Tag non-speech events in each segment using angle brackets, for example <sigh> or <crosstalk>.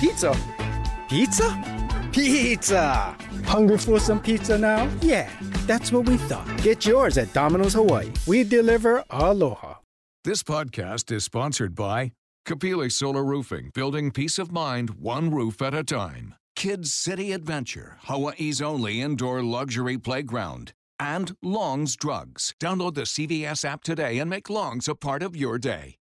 Pizza. Pizza? Pizza! Hungry for some pizza now? Yeah, that's what we thought. Get yours at Domino's Hawaii. We deliver aloha. This podcast is sponsored by Kapili Solar Roofing, building peace of mind one roof at a time. Kids City Adventure, Hawaii's only indoor luxury playground. And Long's Drugs. Download the CVS app today and make Long's a part of your day.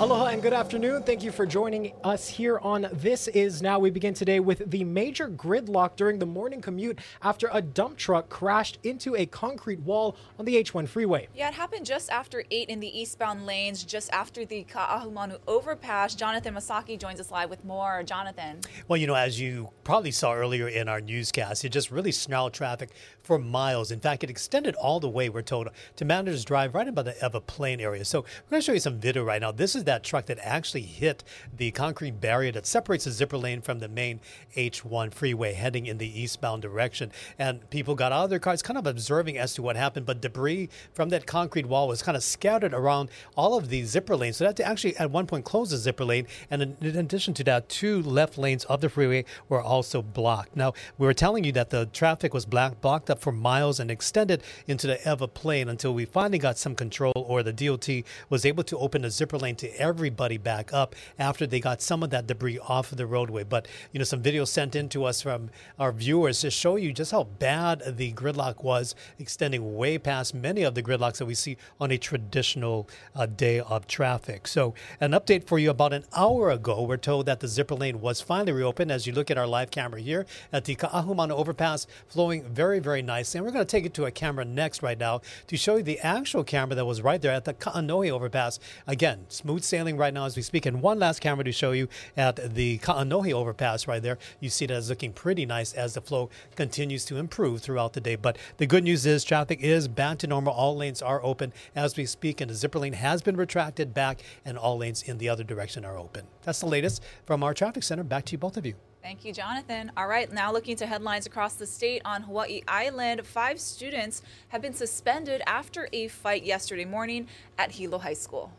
Aloha and good afternoon. Thank you for joining us here on This Is Now. We begin today with the major gridlock during the morning commute after a dump truck crashed into a concrete wall on the H1 freeway. Yeah, it happened just after 8 in the eastbound lanes, just after the Ka'ahumanu overpass. Jonathan Masaki joins us live with more. Jonathan. Well, you know, as you probably saw earlier in our newscast, it just really snarled traffic for miles. In fact, it extended all the way, we're told, to Manager's Drive right about the Ewa Plain area. So we're going to show you some video right now. This is that truck that actually hit the concrete barrier that separates the zipper lane from the main H1 freeway heading in the eastbound direction. And people got out of their cars kind of observing as to what happened, but debris from that concrete wall was kind of scattered around all of the zipper lanes. So that actually at one point closed the zipper lane. And in addition to that, two left lanes of the freeway were also blocked. Now, we were telling you that the traffic was black, blocked up for miles and extended into the Ewa Plain until we finally got some control or the DOT was able to open the zipper lane to everybody back up after they got some of that debris off of the roadway. But, you know, some videos sent in to us from our viewers to show you just how bad the gridlock was, extending way past many of the gridlocks that we see on a traditional uh, day of traffic. So, an update for you about an hour ago, we're told that the zipper lane was finally reopened. As you look at our live camera here at the Ka'ahumanu overpass, flowing very, very nicely. And we're going to take it to a camera next right now to show you the actual camera that was right there at the Kaonohi overpass. Again, smooth sailing right now as we speak. And one last camera to show you at the Kaonohi overpass right there. You see that it's looking pretty nice as the flow continues to improve throughout the day. But the good news is traffic is back to normal. All lanes are open as we speak, and the zipper lane has been retracted back, and all lanes in the other direction are open. That's the latest from our traffic center. Back to you, both of you. Thank you, Jonathan. All right, now looking to headlines across the state on Hawaii Island. Five students have been suspended after a fight yesterday morning at Hilo High School.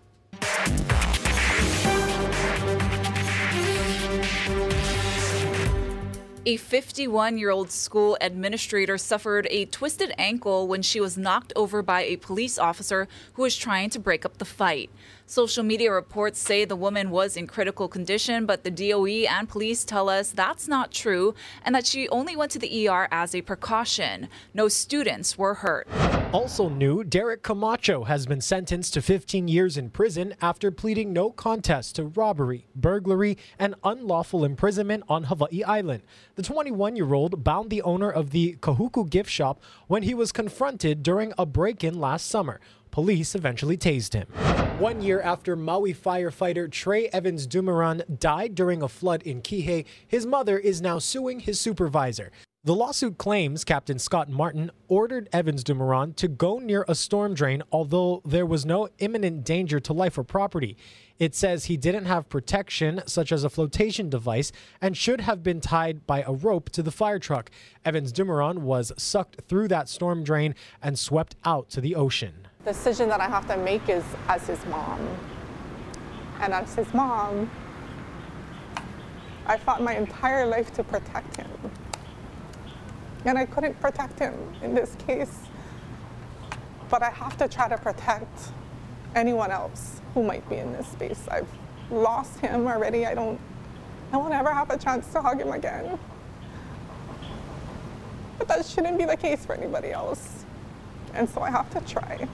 A 51 year old school administrator suffered a twisted ankle when she was knocked over by a police officer who was trying to break up the fight. Social media reports say the woman was in critical condition, but the DOE and police tell us that's not true and that she only went to the ER as a precaution. No students were hurt. Also new, Derek Camacho has been sentenced to 15 years in prison after pleading no contest to robbery, burglary, and unlawful imprisonment on Hawaii Island. The 21 year old bound the owner of the Kahuku gift shop when he was confronted during a break in last summer. Police eventually tased him. One year after Maui firefighter Trey Evans Dumoran died during a flood in Kihei, his mother is now suing his supervisor. The lawsuit claims Captain Scott Martin ordered Evans Dumoran to go near a storm drain, although there was no imminent danger to life or property. It says he didn't have protection, such as a flotation device, and should have been tied by a rope to the fire truck. Evans Dumoran was sucked through that storm drain and swept out to the ocean. The decision that I have to make is as his mom. And as his mom, I fought my entire life to protect him. And I couldn't protect him in this case. But I have to try to protect anyone else who might be in this space. I've lost him already. I don't, I won't ever have a chance to hug him again. But that shouldn't be the case for anybody else. And so I have to try.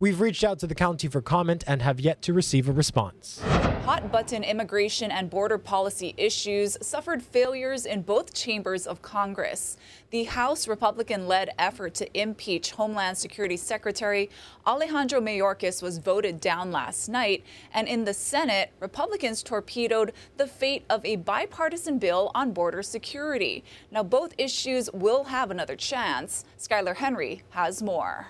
We've reached out to the county for comment and have yet to receive a response. Hot button immigration and border policy issues suffered failures in both chambers of Congress. The House Republican led effort to impeach Homeland Security Secretary Alejandro Mayorkas was voted down last night. And in the Senate, Republicans torpedoed the fate of a bipartisan bill on border security. Now, both issues will have another chance. Skyler Henry has more.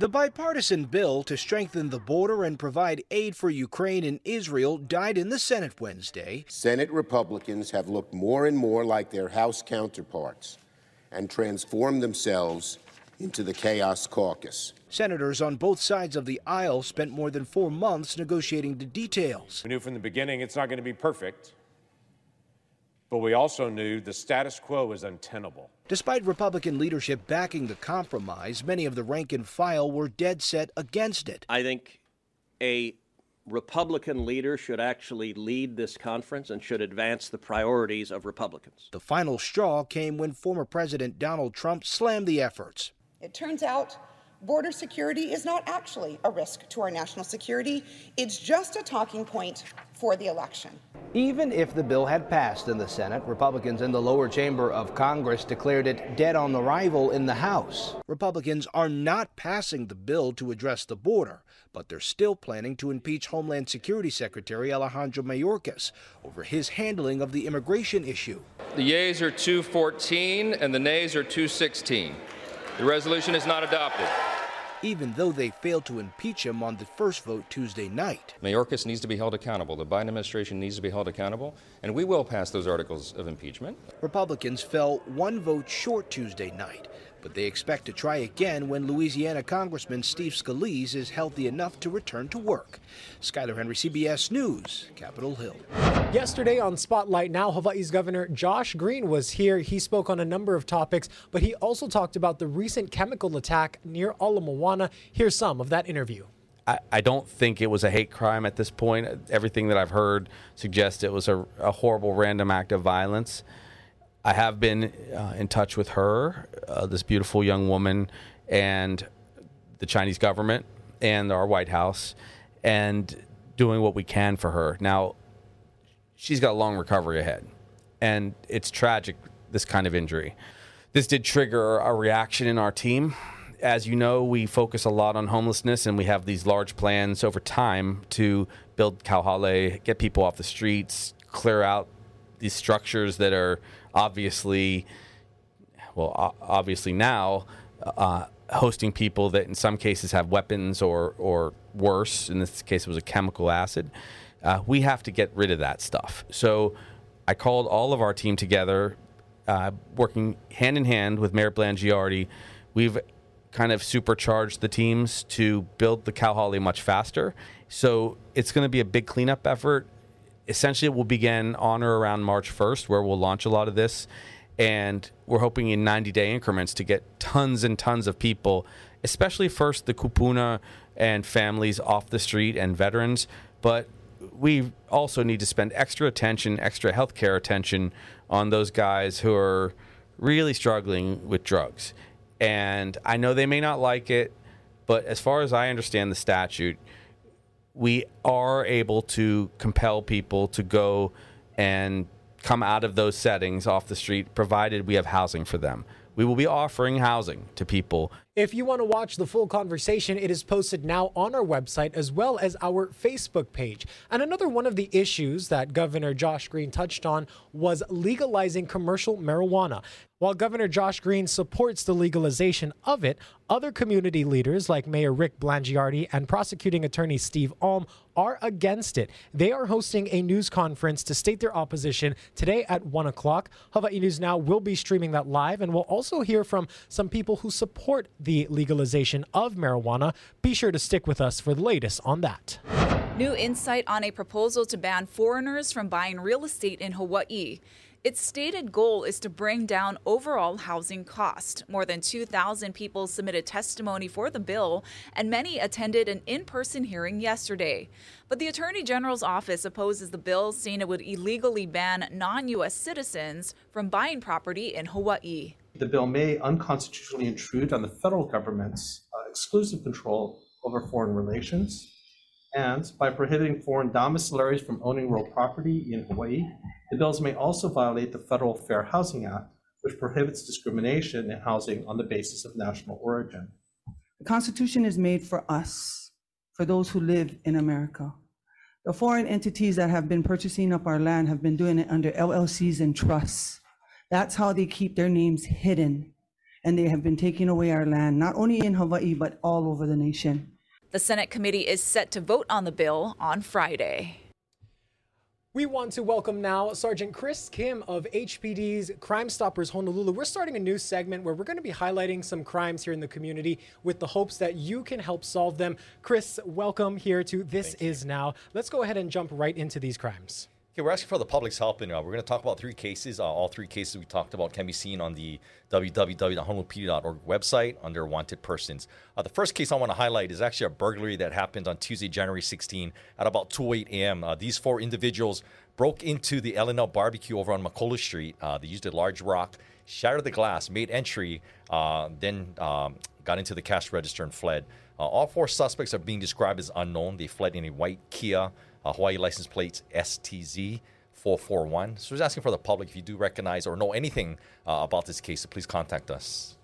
The bipartisan bill to strengthen the border and provide aid for Ukraine and Israel died in the Senate Wednesday. Senate Republicans have looked more and more like their House counterparts and transformed themselves into the Chaos Caucus. Senators on both sides of the aisle spent more than four months negotiating the details. We knew from the beginning it's not going to be perfect, but we also knew the status quo was untenable. Despite Republican leadership backing the compromise, many of the rank and file were dead set against it. I think a Republican leader should actually lead this conference and should advance the priorities of Republicans. The final straw came when former President Donald Trump slammed the efforts. It turns out border security is not actually a risk to our national security, it's just a talking point for the election. Even if the bill had passed in the Senate, Republicans in the lower chamber of Congress declared it dead on arrival in the House. Republicans are not passing the bill to address the border, but they're still planning to impeach Homeland Security Secretary Alejandro Mayorkas over his handling of the immigration issue. The yeas are 214 and the nays are 216. The resolution is not adopted even though they failed to impeach him on the first vote Tuesday night. Mayorkas needs to be held accountable. The Biden administration needs to be held accountable, and we will pass those articles of impeachment. Republicans fell one vote short Tuesday night but they expect to try again when Louisiana Congressman Steve Scalise is healthy enough to return to work. Skyler Henry, CBS News, Capitol Hill. Yesterday on Spotlight Now, Hawaii's Governor Josh Green was here. He spoke on a number of topics, but he also talked about the recent chemical attack near Ala Moana. Here's some of that interview. I, don't think it was a hate crime at this point. Everything that I've heard suggests it was a, a horrible random act of violence. I have been uh, in touch with her, uh, this beautiful young woman, and the Chinese government and our White House, and doing what we can for her. Now, she's got a long recovery ahead, and it's tragic, this kind of injury. This did trigger a reaction in our team. As you know, we focus a lot on homelessness, and we have these large plans over time to build Kauhale, get people off the streets, clear out these structures that are obviously, well, obviously now, uh, hosting people that in some cases have weapons or or worse. In this case, it was a chemical acid. Uh, we have to get rid of that stuff. So I called all of our team together, uh, working hand in hand with Mayor Blangiardi. We've kind of supercharged the teams to build the Kauhale much faster. So it's going to be a big cleanup effort essentially it will begin on or around March 1st, where we'll launch a lot of this. And we're hoping in 90 day increments to get tons and tons of people, especially first the kupuna and families off the street and veterans. But we also need to spend extra attention, extra healthcare attention on those guys who are really struggling with drugs. And I know they may not like it, but as far as I understand the statute, we are able to compel people to go and come out of those settings off the street, provided we have housing for them. We will be offering housing to people. If you want to watch the full conversation, it is posted now on our website as well as our Facebook page. And another one of the issues that Governor Josh Green touched on was legalizing commercial marijuana. While Governor Josh Green supports the legalization of it, other community leaders like Mayor Rick Blangiardi and prosecuting attorney Steve Alm are against it. They are hosting a news conference to state their opposition today at 1 o'clock. Hawaii News Now will be streaming that live, and we'll also hear from some people who support the legalization of marijuana. Be sure to stick with us for the latest on that. New insight on a proposal to ban foreigners from buying real estate in Hawaii. Its stated goal is to bring down overall housing cost. More than 2,000 people submitted testimony for the bill, and many attended an in person hearing yesterday. But the Attorney General's office opposes the bill, saying it would illegally ban non U.S. citizens from buying property in Hawaii. The bill may unconstitutionally intrude on the federal government's uh, exclusive control over foreign relations and by prohibiting foreign domiciliaries from owning real property in Hawaii, the bills may also violate the Federal Fair Housing Act, which prohibits discrimination in housing on the basis of national origin. The Constitution is made for us, for those who live in America. The foreign entities that have been purchasing up our land have been doing it under LLCs and trusts. That's how they keep their names hidden. And they have been taking away our land, not only in Hawaii, but all over the nation. The Senate committee is set to vote on the bill on Friday. We want to welcome now Sergeant Chris Kim of HPD's Crime Stoppers Honolulu. We're starting a new segment where we're going to be highlighting some crimes here in the community with the hopes that you can help solve them. Chris, welcome here to This Thank Is you. Now. Let's go ahead and jump right into these crimes. Okay, we're asking for the public's help, and uh, we're going to talk about three cases. Uh, all three cases we talked about can be seen on the www.honolulupd.org website under wanted persons. Uh, the first case I want to highlight is actually a burglary that happened on Tuesday, January 16 at about 2:08 a.m. Uh, these four individuals broke into the L&L barbecue over on Makaloa Street. Uh, they used a large rock, shattered the glass, made entry, uh, then um, got into the cash register and fled. All four suspects are being described as unknown. They fled in a white Kia uh, Hawaii license plates STZ 441. So was asking for the public if you do recognize or know anything uh, about this case, so please contact us.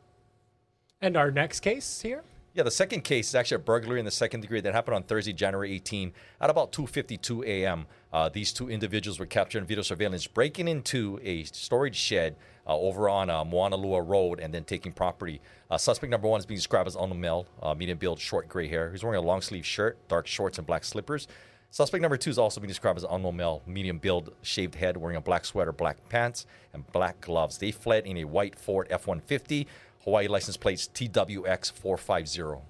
And our next case here? Yeah, the second case is actually a burglary in the second degree that happened on Thursday, January 18 at about 2:52 a.m. Uh, these two individuals were captured in video surveillance breaking into a storage shed uh, over on uh, Moanalua Road and then taking property. Uh, suspect number one is being described as Ono Mel, uh, medium build, short gray hair. He's wearing a long sleeve shirt, dark shorts, and black slippers. Suspect number two is also being described as an unknown male, medium build, shaved head, wearing a black sweater, black pants, and black gloves. They fled in a white Ford F 150, Hawaii license plates TWX 450.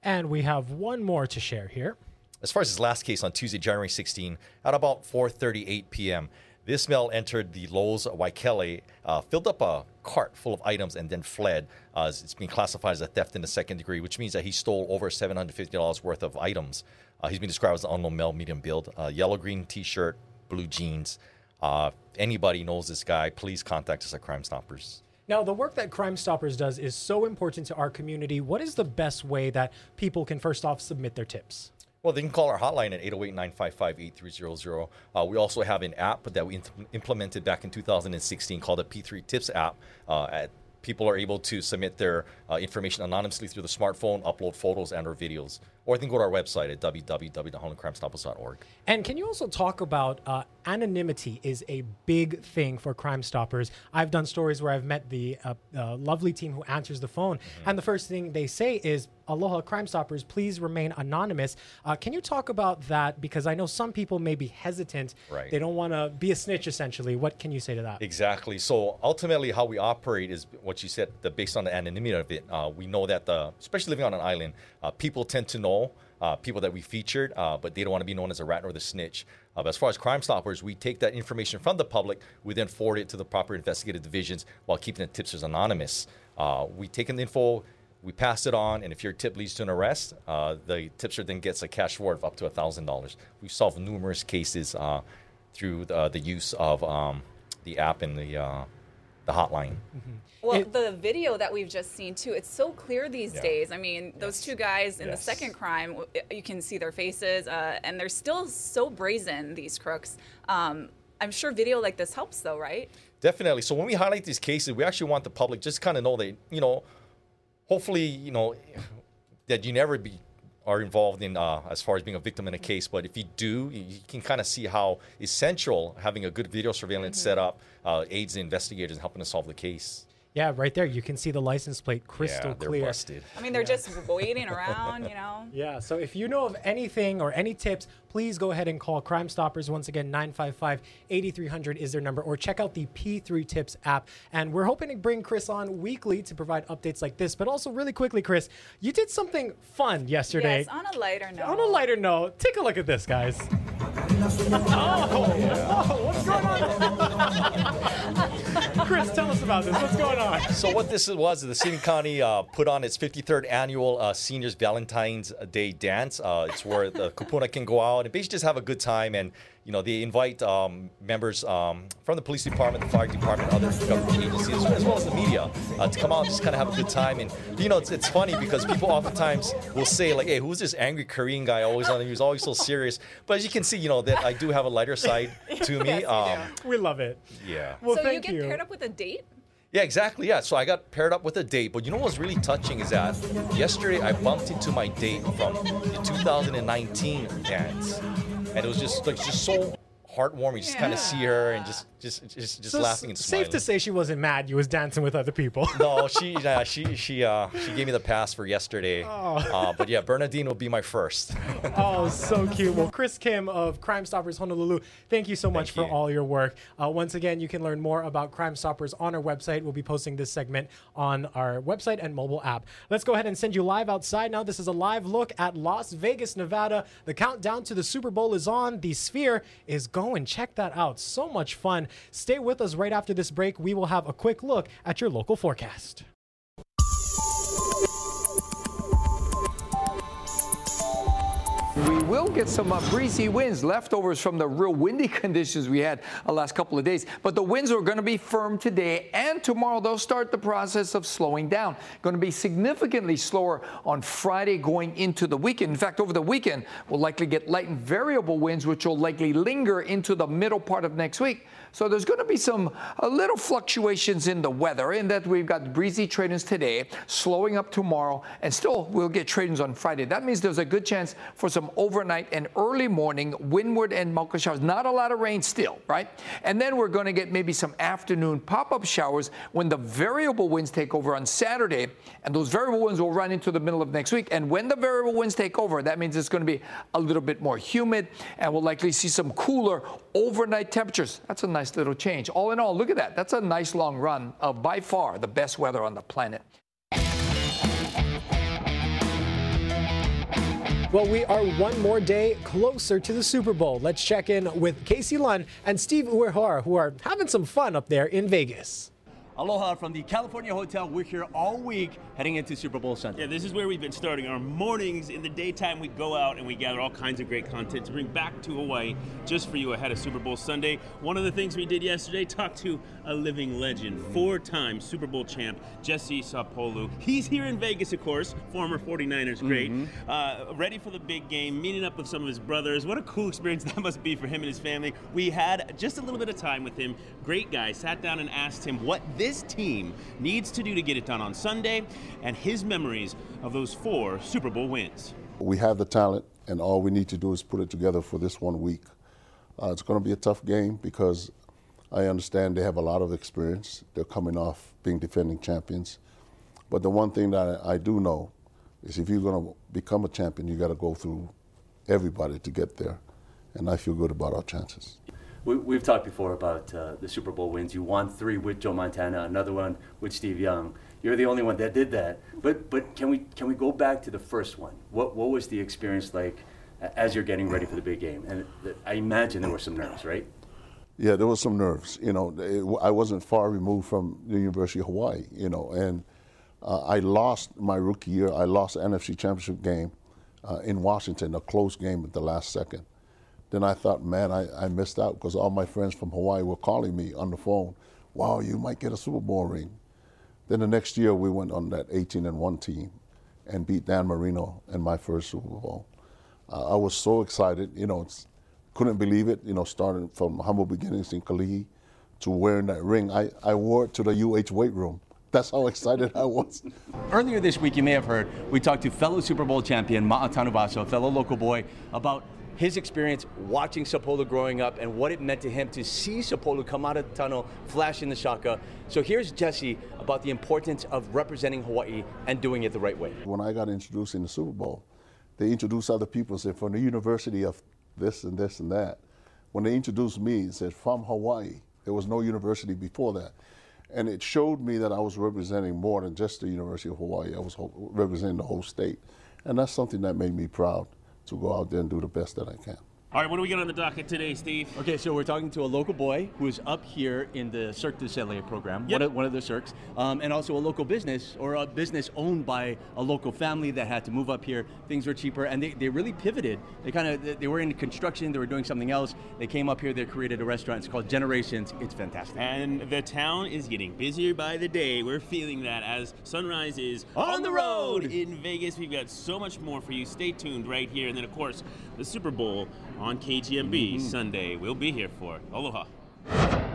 And we have one more to share here. As far as his last case on Tuesday, January 16, at about 4:38 p.m., this male entered the Lowe's Waikele, uh, filled up a cart full of items, and then fled. Uh, it's being classified as a theft in the second degree, which means that he stole over $750 worth of items. Uh, he's been described as an unknown male, medium build, uh, yellow green T-shirt, blue jeans. Uh, anybody knows this guy? Please contact us at Crime Stoppers. Now, the work that Crime Stoppers does is so important to our community. What is the best way that people can first off submit their tips? Well, they can call our hotline at 808 955 8300. Uh, we also have an app that we implemented back in 2016 called the P3 Tips app. Uh, at, people are able to submit their uh, information anonymously through the smartphone, upload photos and or videos or they can go to our website at www.honolulucrimestoppers.org. And can you also talk about uh, anonymity is a big thing for Crime Stoppers. I've done stories where I've met the uh, uh, lovely team who answers the phone, mm-hmm. and the first thing they say is, Aloha Crime Stoppers, please remain anonymous. Uh, can you talk about that? Because I know some people may be hesitant. Right. They don't want to be a snitch, essentially. What can you say to that? Exactly. So ultimately, how we operate is what you said, the, based on the anonymity of it. Uh, we know that, the, especially living on an island, uh, people tend to know uh, people that we featured, uh, but they don't want to be known as a rat or the snitch. Uh, but as far as Crime Stoppers, we take that information from the public, we then forward it to the proper investigative divisions while keeping the tipsters anonymous. Uh, we take in the info, we pass it on, and if your tip leads to an arrest, uh, the tipster then gets a cash reward of up to $1,000. We've solved numerous cases uh, through the, the, use of um, the app and the, the hotline. Mm-hmm. Well, it, the video that we've just seen too, it's so clear these yeah. days. I mean, those two guys in yes. the second crime, you can see their faces, uh, and they're still so brazen, these crooks. Um, I'm sure video like this helps, though, right? Definitely. So when we highlight these cases, we actually want the public just kind of know that, you know, hopefully, you know, that you never be are involved in uh, as far as being a victim in a case. But if you do, you can kind of see how essential having a good video surveillance mm-hmm. setup uh, aids the investigators in helping to solve the case. Yeah, right there. You can see the license plate crystal yeah, they're clear. Busted. I mean, they're yeah. just waiting around, you know? <laughs> Yeah, so if you know of anything or any tips, please go ahead and call Crime Stoppers. Once again, 955 8300 is their number, or check out the P3 Tips app. And we're hoping to bring Chris on weekly to provide updates like this. But also, really quickly, Chris, you did something fun yesterday. Yes, on a lighter note. On a lighter note, take a look at this, guys. oh, <laughs> oh, what's going on? <laughs> Chris, tell us about this. What's going on? So what this was, the City County uh, put on its 53rd annual uh, Seniors Valentine's Day dance. Uh, it's where the kupuna can go out and basically just have a good time and you know, they invite um, members um, from the police department, the fire department, other government agencies, as well as the media, uh, to come out and just kind of have a good time. And you know, it's, it's funny because people oftentimes will say like, "Hey, who's this angry Korean guy always on? He's always so serious." But as you can see, you know that I do have a lighter side to me. <laughs> yes, um, we love it. Yeah. Well, so thank you get you. paired up with a date. Yeah, exactly. Yeah. So I got paired up with a date. But you know what's really touching is that yesterday I bumped into my date from the 2019 dance. And it was just like just so heartwarming. Just yeah. kind of see her and just just just just so laughing and smiling. Safe to say she wasn't mad. You was dancing with other people. <laughs> no, she <laughs> uh, she she uh, she gave me the pass for yesterday. Oh. Uh, but yeah, Bernadine will be my first. <laughs> oh, so cute. Well, Chris Kim of Crime Stoppers Honolulu, thank you so much thank for you. all your work. Uh, once again, you can learn more about Crime Stoppers on our website. We'll be posting this segment on our website and mobile app. Let's go ahead and send you live outside now. This is a live look at Las Vegas, Nevada. The countdown to the Super Bowl is on. The Sphere is going go and check that out. So much fun. Stay with us right after this break. We will have a quick look at your local forecast. We will get some uh, breezy winds, leftovers from the real windy <laughs> conditions we had the last couple of days. But the winds are going to be firm today and tomorrow. They'll start the process of slowing down. Going to be significantly slower on Friday going into the weekend. In fact, over the weekend, we'll likely get light and variable winds, which will likely linger into the middle part of next week. So there's going to be some little fluctuations in the weather in that we've got breezy trade today, slowing up tomorrow, and still we'll get trade on Friday. That means there's a good chance for some overnight and early morning windward and multiple showers. Not a lot of rain still, right? And then we're going to get maybe some afternoon pop-up showers when the variable winds take over on Saturday, and those variable winds will run into the middle of next week. And when the variable winds take over, that means it's going to be a little bit more humid, and we'll likely see some cooler overnight temperatures. That's a nice little change. All in all, look at that. That's a nice long run of by far the best weather on the planet. Well, we are one more day closer to the Super Bowl. Let's check in with Casey Lund and Steve Uehara, who are having some fun up there in Vegas. Aloha from the California Hotel. We're here all week heading into Super Bowl Sunday. Yeah, this is where we've been starting our mornings. In the daytime, we go out and we gather all kinds of great content to bring back to Hawaii just for you ahead of Super Bowl Sunday. One of the things we did yesterday, talked to a living legend, four-time Super Bowl champ, Jesse Sapolu. He's here in Vegas, of course, former 49ers great. Mm-hmm. Uh, ready for the big game, meeting up with some of his brothers. What a cool experience <laughs> that must be for him and his family. We had just a little bit of time with him. Great guy. Sat down and asked him what this team needs to do to get it done on Sunday and his memories of those four Super Bowl wins. We have the talent, and all we need to do is put it together for this one week. Uh, it's going to be a tough game because I understand they have a lot of experience. They're coming off being defending champions. But the one thing that I, I do know is if you're going to become a champion, you got to go through everybody to get there. And I feel good about our chances we, have talked before about uh, the Super Bowl wins. You won three with Joe Montana, another one with Steve Young. You're the only one that did that. But but can we can we go back to the first one? What what was the experience like as you're getting ready for the big game? And I imagine there were some nerves, right? Yeah, there was some nerves. You know, it, I wasn't far removed from the University of Hawaii. You know, and uh, I lost my rookie year. I lost the NFC Championship game uh, in Washington, a close game at the last second then I thought, man, I, I missed out because all my friends from Hawaii were calling me on the phone. Wow, you might get a Super Bowl ring. Then the next year we went on that 18 and 1 team and beat Dan Marino in my first Super Bowl. Uh, I was so excited, you know, couldn't believe it, you know, starting from humble beginnings in Kalihi to wearing that ring. I, I wore it to the UH weight room. That's how excited I was. Earlier this week, you may have heard, we talked to fellow Super Bowl champion Ma'a a fellow local boy, about his experience watching Sapolu growing up and what it meant to him to see Sapolu come out of the tunnel, flash in the shaka. So here's Jesse about the importance of representing Hawaii and doing it the right way. When I got introduced in the Super Bowl, they introduced other people, said from the University of this and this and that. When they introduced me, it said from Hawaii. There was no university before that. And it showed me that I was representing more than just the University of Hawaii. I was representing the whole state. And that's something that made me proud to go out there and do the best that I can. All right, what do we got on the docket today, Steve? Okay, so we're talking to a local boy who is up here in the Cirque du Soleil program, yep. one, of, one of the cirques, um, and also a local business or a business owned by a local family that had to move up here. Things were cheaper, and they, they really pivoted. They kind of they were in construction, they were doing something else. They came up here, they created a restaurant. It's called Generations. It's fantastic. And the town is getting busier by the day. We're feeling that as sunrise is on, on the road in Vegas. We've got so much more for you. Stay tuned right here, and then of course the Super Bowl on KGMB mm-hmm. Sunday. We'll be here for it. Aloha.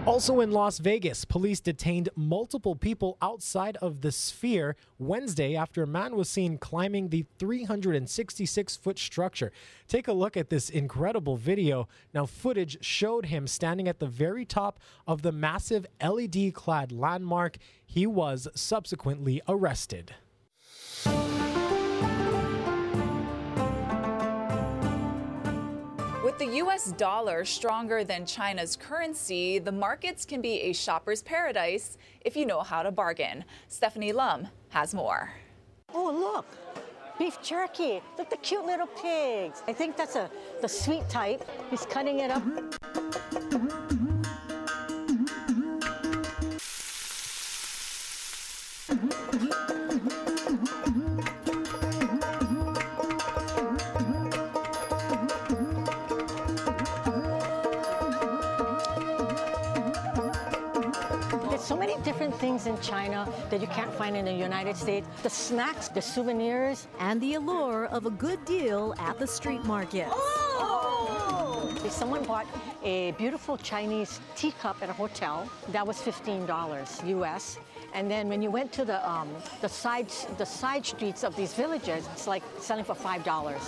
Also in Las Vegas, police detained multiple people outside of the Sphere Wednesday after a man was seen climbing the 366 foot structure. Take a look at this incredible video. Now, footage showed him standing at the very top of the massive LED clad landmark. He was subsequently arrested. The US dollar stronger than China's currency, the markets can be a shopper's paradise if you know how to bargain. Stephanie Lum has more. Oh, look. Beef jerky. Look the cute little pigs. I think that's a the sweet type. He's cutting it up. Mm-hmm. Mm-hmm. Things in China that you can't find in the United States. The snacks, the souvenirs, and the allure of a good deal at the street market. If Someone bought a beautiful Chinese teacup at a hotel. That was $15 US. And then when you went to the um, the side the side streets of these villages, it's like selling for five dollars.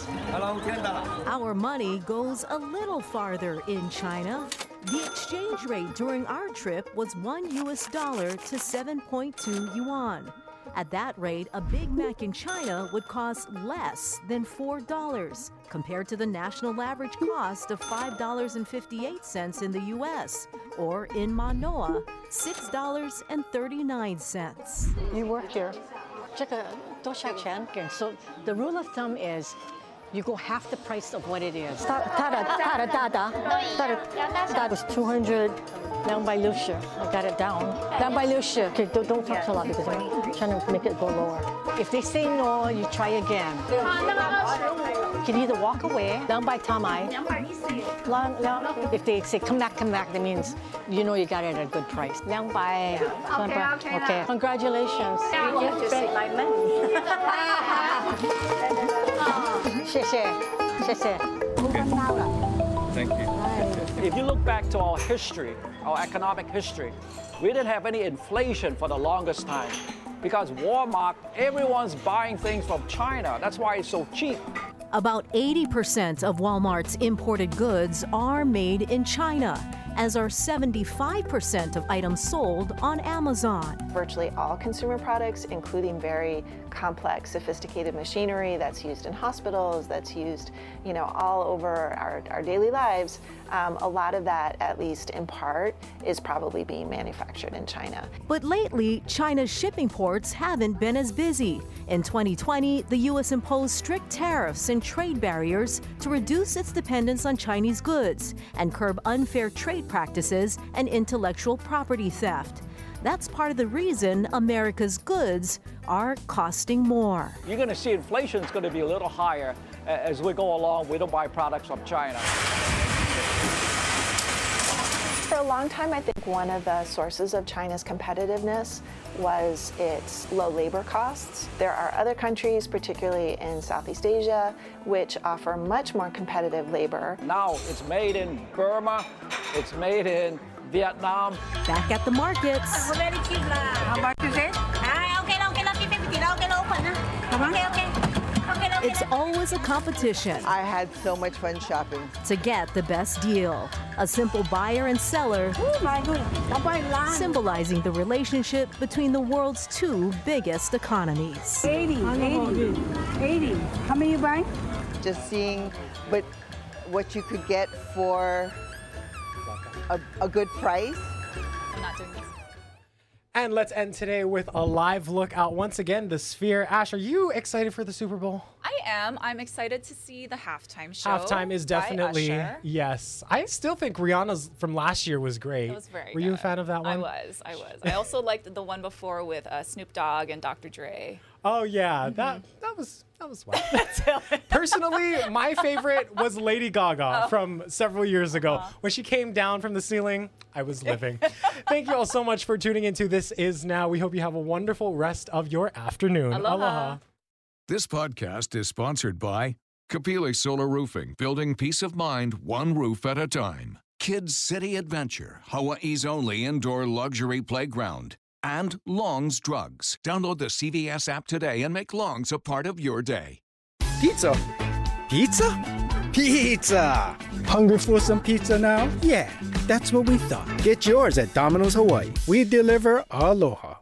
Our money goes a little farther in China. The exchange rate during our trip was 1 US dollar to 7.2 yuan. At that rate, a Big Mac in China would cost less than $4 compared to the national average cost of $5.58 in the US or in Manoa, $6.39. You work here. Uh, the rule of thumb is you go half the price of what it is. Tada, tada, tada. That was 200 down by Lucia. I got it down. Down by Lucia. Okay, don't, don't talk so loud because I'm trying to make it go lower. If they say no, you try again. You can either walk away, down by Tamai. If they say, come back, come back, that means you know you got it at a good price. Down by. Okay, okay. okay. Congratulations. Now you just my money. <laughs> <laughs> 谢谢，谢谢。到了。 Thank you. If you look back to our history, our economic history, we didn't have any inflation for the longest time because Walmart, everyone's buying things from China. That's why it's so cheap. About 80% of Walmart's imported goods are made in China, as are 75% of items sold on Amazon. Virtually all consumer products, including very complex, sophisticated machinery that's used in hospitals, that's used, you know, all over our, our daily lives, um, a lot of that, at least in part, is probably being manufactured in China. But lately, China's shipping ports haven't been as busy. In 2020, the U.S. imposed strict tariffs and trade barriers to reduce its dependence on Chinese goods and curb unfair trade practices and intellectual property theft. That's part of the reason America's goods are costing more. You're going to see inflation is going to be a little higher as we go along. We don't buy products from China. For a long time, I think one of the sources of China's competitiveness was its low labor costs. There are other countries, particularly in Southeast Asia, which offer much more competitive labor. Now it's made in Burma, it's made in Vietnam. Back at the markets. Very cheap How much is it? Ah, okay, lang, okay, lang, 50, lang, okay, lang, open na. Okay, okay. Okay, okay, It's always a competition. I had so much fun shopping. To get the best deal. A simple buyer and seller Oh my goodness. symbolizing the relationship between the world's two biggest economies. 80, 80, 80. How many you buying? Just seeing what what you could get for a, a good price. I'm not doing this. And let's end today with a live look out once again the Sphere. Ash, are you excited for the Super Bowl? I am. I'm excited to see the halftime show. Halftime is definitely yes. I still think Rihanna's from last year was great. It was very Were you a fan of that one? I was. I was. I also liked the one before with uh, Snoop Dogg and Dr. Dre. Oh yeah, Mm-hmm. that that was that was wild. <laughs> Personally, my favorite was Lady Gaga Oh. from several years ago. Uh-huh. When she came down from the ceiling, I was living. Thank you all so much for tuning into This Is Now. We hope you have a wonderful rest of your afternoon. Aloha. This podcast is sponsored by Kapili Solar Roofing, building peace of mind one roof at a time. Kids City Adventure, Hawaii's only indoor luxury playground. And Long's Drugs. Download the CVS app today and make Long's a part of your day. Pizza. Pizza? Pizza! Hungry for some pizza now? Yeah, that's what we thought. Get yours at Domino's Hawaii. We deliver aloha.